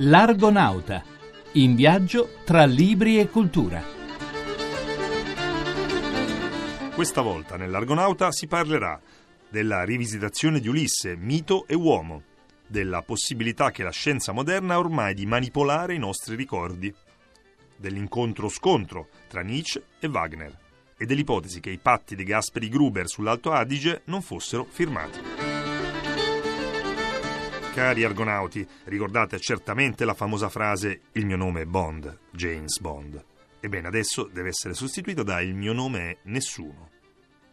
L'Argonauta, in viaggio tra libri e cultura. Questa volta nell'Argonauta si parlerà della rivisitazione di Ulisse, mito e uomo, della possibilità che la scienza moderna ha ormai di manipolare i nostri ricordi, dell'incontro-scontro tra Nietzsche e Wagner e dell'ipotesi che i patti di Gasperi Gruber sull'Alto Adige non fossero firmati. Cari argonauti, ricordate certamente la famosa frase Il mio nome è Bond, James Bond. Ebbene, adesso deve essere sostituito da Il mio nome è Nessuno.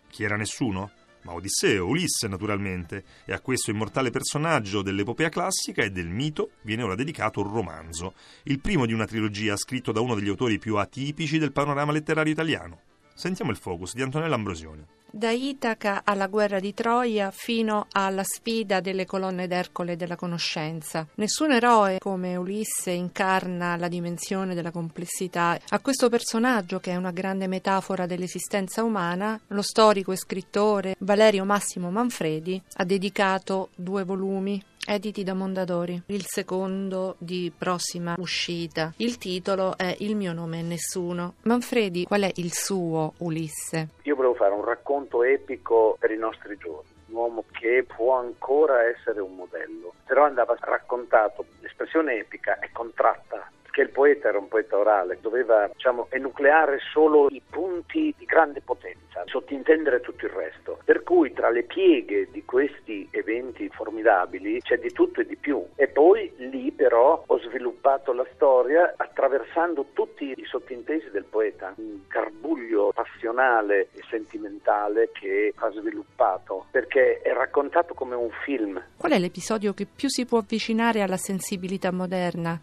Chi era Nessuno? Ma Odisseo, Ulisse naturalmente, e a questo immortale personaggio dell'epopea classica e del mito viene ora dedicato un romanzo, il primo di una trilogia scritto da uno degli autori più atipici del panorama letterario italiano. Sentiamo il focus di Antonella Ambrosioni da Itaca alla guerra di Troia fino alla sfida delle colonne d'Ercole della conoscenza. Nessun eroe come Ulisse incarna la dimensione della complessità. A questo personaggio, che è una grande metafora dell'esistenza umana, lo storico e scrittore Valerio Massimo Manfredi ha dedicato due volumi editi da Mondadori, il secondo di prossima uscita. Il titolo è Il mio nome è nessuno. Manfredi, qual è il suo Ulisse? Io volevo fare un racconto epico per i nostri giorni un uomo che può ancora essere un modello, però andava raccontato, l'espressione epica è contratta che il poeta era un poeta orale, doveva diciamo, enucleare solo i punti di grande potenza, sottintendere tutto il resto. Per cui tra le pieghe di questi eventi formidabili c'è di tutto e di più. E poi lì però ho sviluppato la storia attraversando tutti i sottintesi del poeta, un garbuglio passionale e sentimentale che ha sviluppato, perché è raccontato come un film. Qual è l'episodio che più si può avvicinare alla sensibilità moderna?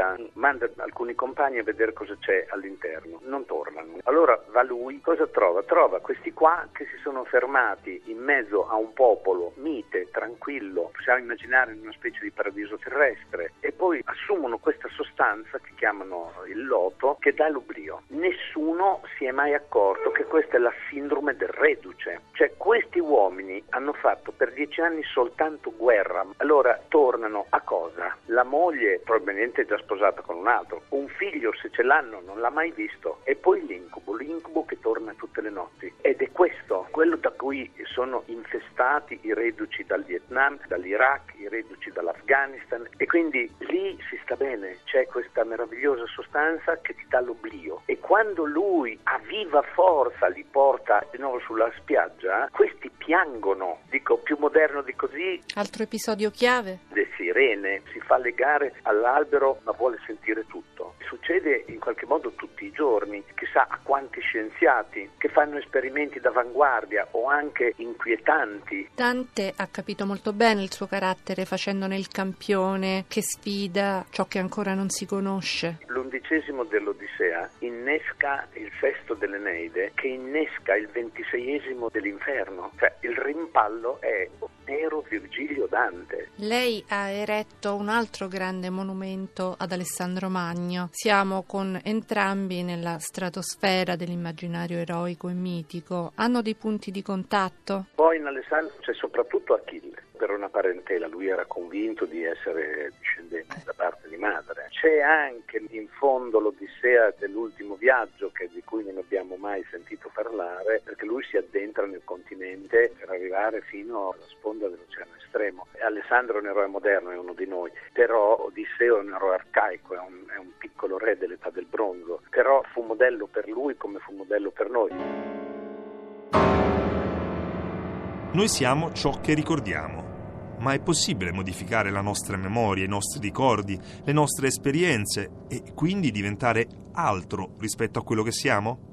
Arriva, manda alcuni compagni a vedere cosa c'è all'interno, non tornano. Allora va lui, cosa trova? Trova questi qua che si sono fermati in mezzo a un popolo mite, tranquillo, possiamo immaginare in una specie di paradiso terrestre, e poi assumono questa sostanza che chiamano il loto che dà l'oblio. Nessuno si è mai accorto che questa è la sindrome del reduce, cioè questi uomini hanno fatto per dieci anni soltanto guerra, allora tornano a cosa? La moglie probabilmente probabilmente già sposata con un altro, un figlio se ce l'hanno non l'ha mai visto e poi l'incubo, l'incubo che torna tutte le notti. Ed è questo, quello da cui sono infestati i reduci dal Vietnam, dall'Iraq, i reduci dall'Afghanistan. E quindi lì si sta bene, c'è questa meravigliosa sostanza che ti dà l'oblio. E quando lui a viva forza li porta di nuovo sulla spiaggia, questi piangono, dico più moderno di così. Altro episodio chiave? Sirene, si fa legare all'albero albero ma vuole sentire tutto. Succede in qualche modo tutti i giorni, chissà a quanti scienziati che fanno esperimenti d'avanguardia o anche inquietanti. Dante ha capito molto bene il suo carattere facendone il campione che sfida ciò che ancora non si conosce. L'undicesimo dell'Odissea innesca il sesto dell'Eneide che innesca il ventiseiesimo dell'inferno, cioè il rimpallo è Nero Virgilio Dante. Lei ha eretto un altro grande monumento ad Alessandro Magno. Siamo con entrambi nella stratosfera dell'immaginario eroico e mitico. Hanno dei punti di contatto? Poi in Alessandro c'è soprattutto Achille per una parentela, lui era convinto di essere discendente da parte di madre. C'è anche in fondo l'Odissea dell'ultimo viaggio che, di cui non abbiamo mai sentito parlare, perché lui si addentra nel continente per arrivare fino alla sponda dell'Oceano Estremo. Alessandro è un eroe moderno, è uno di noi, però Odisseo è un eroe arcaico, è un, è un piccolo re dell'età del bronzo, però fu modello per lui come fu modello per noi. Noi siamo ciò che ricordiamo. Ma è possibile modificare la nostra memoria, i nostri ricordi, le nostre esperienze e quindi diventare altro rispetto a quello che siamo?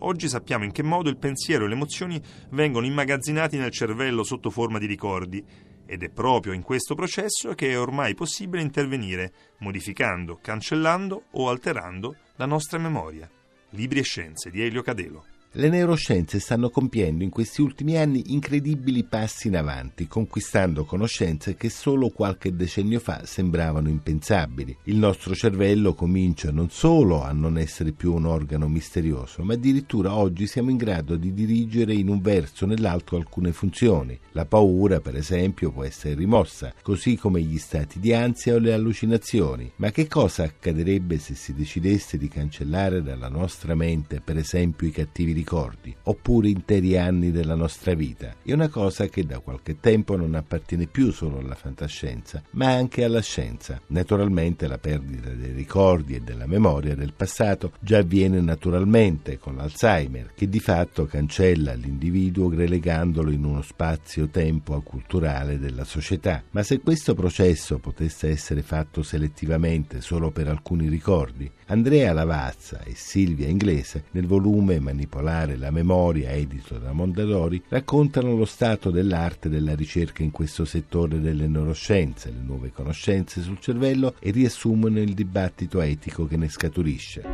Oggi sappiamo in che modo il pensiero e le emozioni vengono immagazzinati nel cervello sotto forma di ricordi ed è proprio in questo processo che è ormai possibile intervenire, modificando, cancellando o alterando la nostra memoria. Libri e scienze di Elio Cadelo. Le neuroscienze stanno compiendo in questi ultimi anni incredibili passi in avanti, conquistando conoscenze che solo qualche decennio fa sembravano impensabili. Il nostro cervello comincia non solo a non essere più un organo misterioso, ma addirittura oggi siamo in grado di dirigere in un verso o nell'altro alcune funzioni. La paura, per esempio, può essere rimossa, così come gli stati di ansia o le allucinazioni. Ma che cosa accadrebbe se si decidesse di cancellare dalla nostra mente, per esempio, i cattivi ricordi? Ricordi, oppure interi anni della nostra vita. È una cosa che da qualche tempo non appartiene più solo alla fantascienza, ma anche alla scienza. Naturalmente la perdita dei ricordi e della memoria del passato già avviene naturalmente con l'Alzheimer, che di fatto cancella l'individuo relegandolo in uno spazio-tempo aculturale della società. Ma se questo processo potesse essere fatto selettivamente solo per alcuni ricordi, Andrea Lavazza e Silvia Inglese, nel volume Manipolare La memoria, edito da Mondadori, raccontano lo stato dell'arte della ricerca in questo settore delle neuroscienze, le nuove conoscenze sul cervello e riassumono il dibattito etico che ne scaturisce.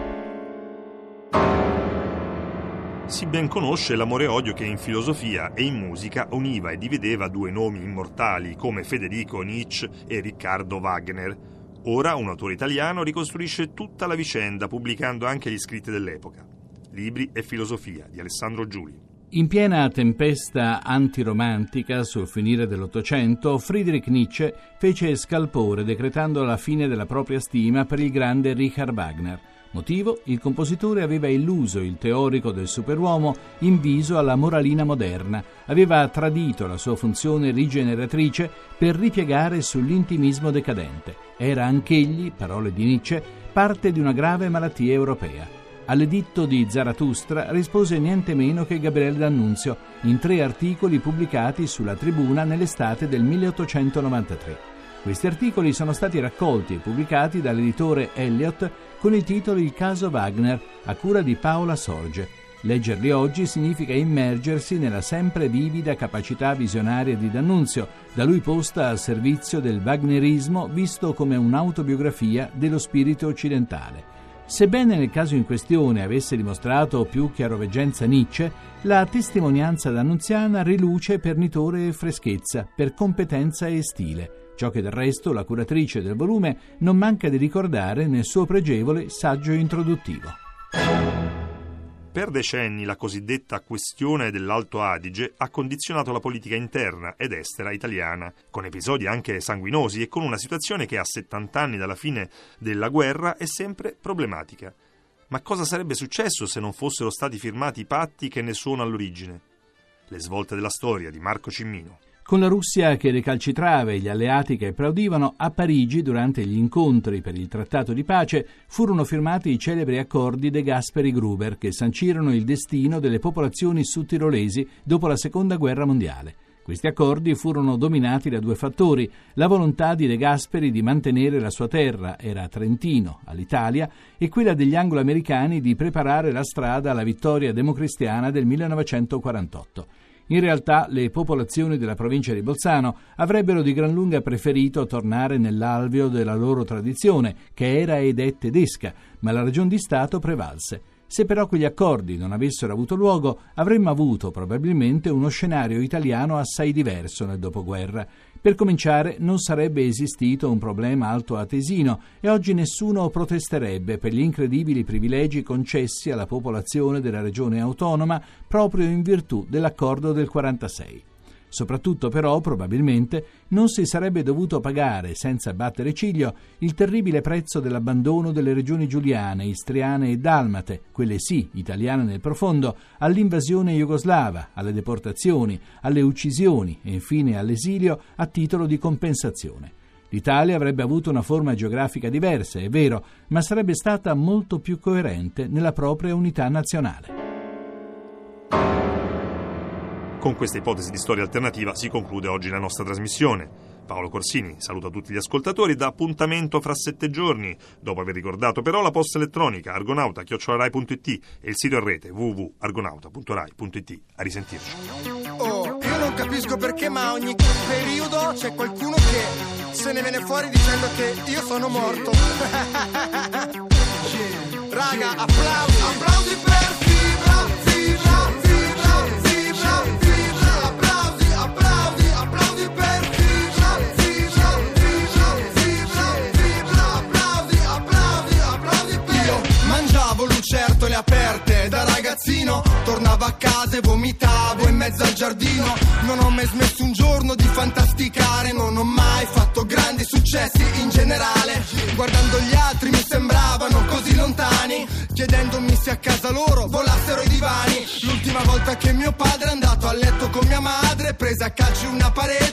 Si ben conosce l'amore odio che in filosofia e in musica univa e divideva due nomi immortali come Federico Nietzsche e Riccardo Wagner. Ora un autore italiano ricostruisce tutta la vicenda pubblicando anche gli scritti dell'epoca. Libri e filosofia di Alessandro Giuli. In piena tempesta antiromantica sul finire dell'Ottocento, Friedrich Nietzsche fece scalpore decretando la fine della propria stima per il grande Richard Wagner. Motivo? Il compositore aveva illuso il teorico del superuomo in viso alla moralina moderna, aveva tradito la sua funzione rigeneratrice per ripiegare sull'intimismo decadente. Era anch'egli, parole di Nietzsche, parte di una grave malattia europea. All'editto di Zarathustra rispose niente meno che Gabriele D'Annunzio in tre articoli pubblicati sulla Tribuna nell'estate del 1893. Questi articoli sono stati raccolti e pubblicati dall'editore Elliott con il titolo Il caso Wagner, a cura di Paola Sorge. Leggerli oggi significa immergersi nella sempre vivida capacità visionaria di D'Annunzio, da lui posta al servizio del Wagnerismo visto come un'autobiografia dello spirito occidentale. Sebbene nel caso in questione avesse dimostrato più chiaroveggenza Nietzsche, la testimonianza d'Annunziana riluce per nitore e freschezza, per competenza e stile, ciò che del resto la curatrice del volume non manca di ricordare nel suo pregevole saggio introduttivo. Per decenni la cosiddetta questione dell'Alto Adige ha condizionato la politica interna ed estera italiana, con episodi anche sanguinosi e con una situazione che a 70 anni dalla fine della guerra è sempre problematica. Ma cosa sarebbe successo se non fossero stati firmati i patti che ne sono all'origine? Le svolte della storia di Marco Cimmino. Con la Russia che recalcitrava e gli alleati che applaudivano, a Parigi, durante gli incontri per il trattato di pace, furono firmati i celebri accordi De Gasperi-Gruber che sancirono il destino delle popolazioni sudtirolesi dopo la Seconda Guerra Mondiale. Questi accordi furono dominati da due fattori, la volontà di De Gasperi di mantenere la sua terra, era Trentino, all'Italia, e quella degli anglo-americani di preparare la strada alla vittoria democristiana del 1948. In realtà le popolazioni della provincia di Bolzano avrebbero di gran lunga preferito tornare nell'alveo della loro tradizione, che era ed è tedesca, ma la ragion di Stato prevalse. Se però quegli accordi non avessero avuto luogo, avremmo avuto probabilmente uno scenario italiano assai diverso nel dopoguerra. Per cominciare, non sarebbe esistito un problema altoatesino e oggi nessuno protesterebbe per gli incredibili privilegi concessi alla popolazione della regione autonoma proprio in virtù dell'accordo del 46. Soprattutto però, probabilmente, non si sarebbe dovuto pagare, senza battere ciglio, il terribile prezzo dell'abbandono delle regioni giuliane, istriane e dalmate, quelle sì, italiane nel profondo, all'invasione jugoslava, alle deportazioni, alle uccisioni e infine all'esilio a titolo di compensazione. L'Italia avrebbe avuto una forma geografica diversa, è vero, ma sarebbe stata molto più coerente nella propria unità nazionale. Con questa ipotesi di storia alternativa si conclude oggi la nostra trasmissione. Paolo Corsini saluta tutti gli ascoltatori da appuntamento fra sette giorni, dopo aver ricordato però la posta elettronica argonauta.rai.it e il sito in rete www.argonauta.rai.it. A risentirci. Oh, io non capisco perché, ma ogni periodo c'è qualcuno che se ne viene fuori dicendo che io sono morto. Raga, applausi, applausi bambino Tornavo a casa e vomitavo in mezzo al giardino. Non ho mai smesso un giorno di fantasticare Non ho mai fatto grandi successi in generale. Guardando gli altri mi sembravano così lontani Chiedendomi se a casa loro volassero i divani. L'ultima volta che mio padre è andato a letto con mia madre Prese a calci una parete,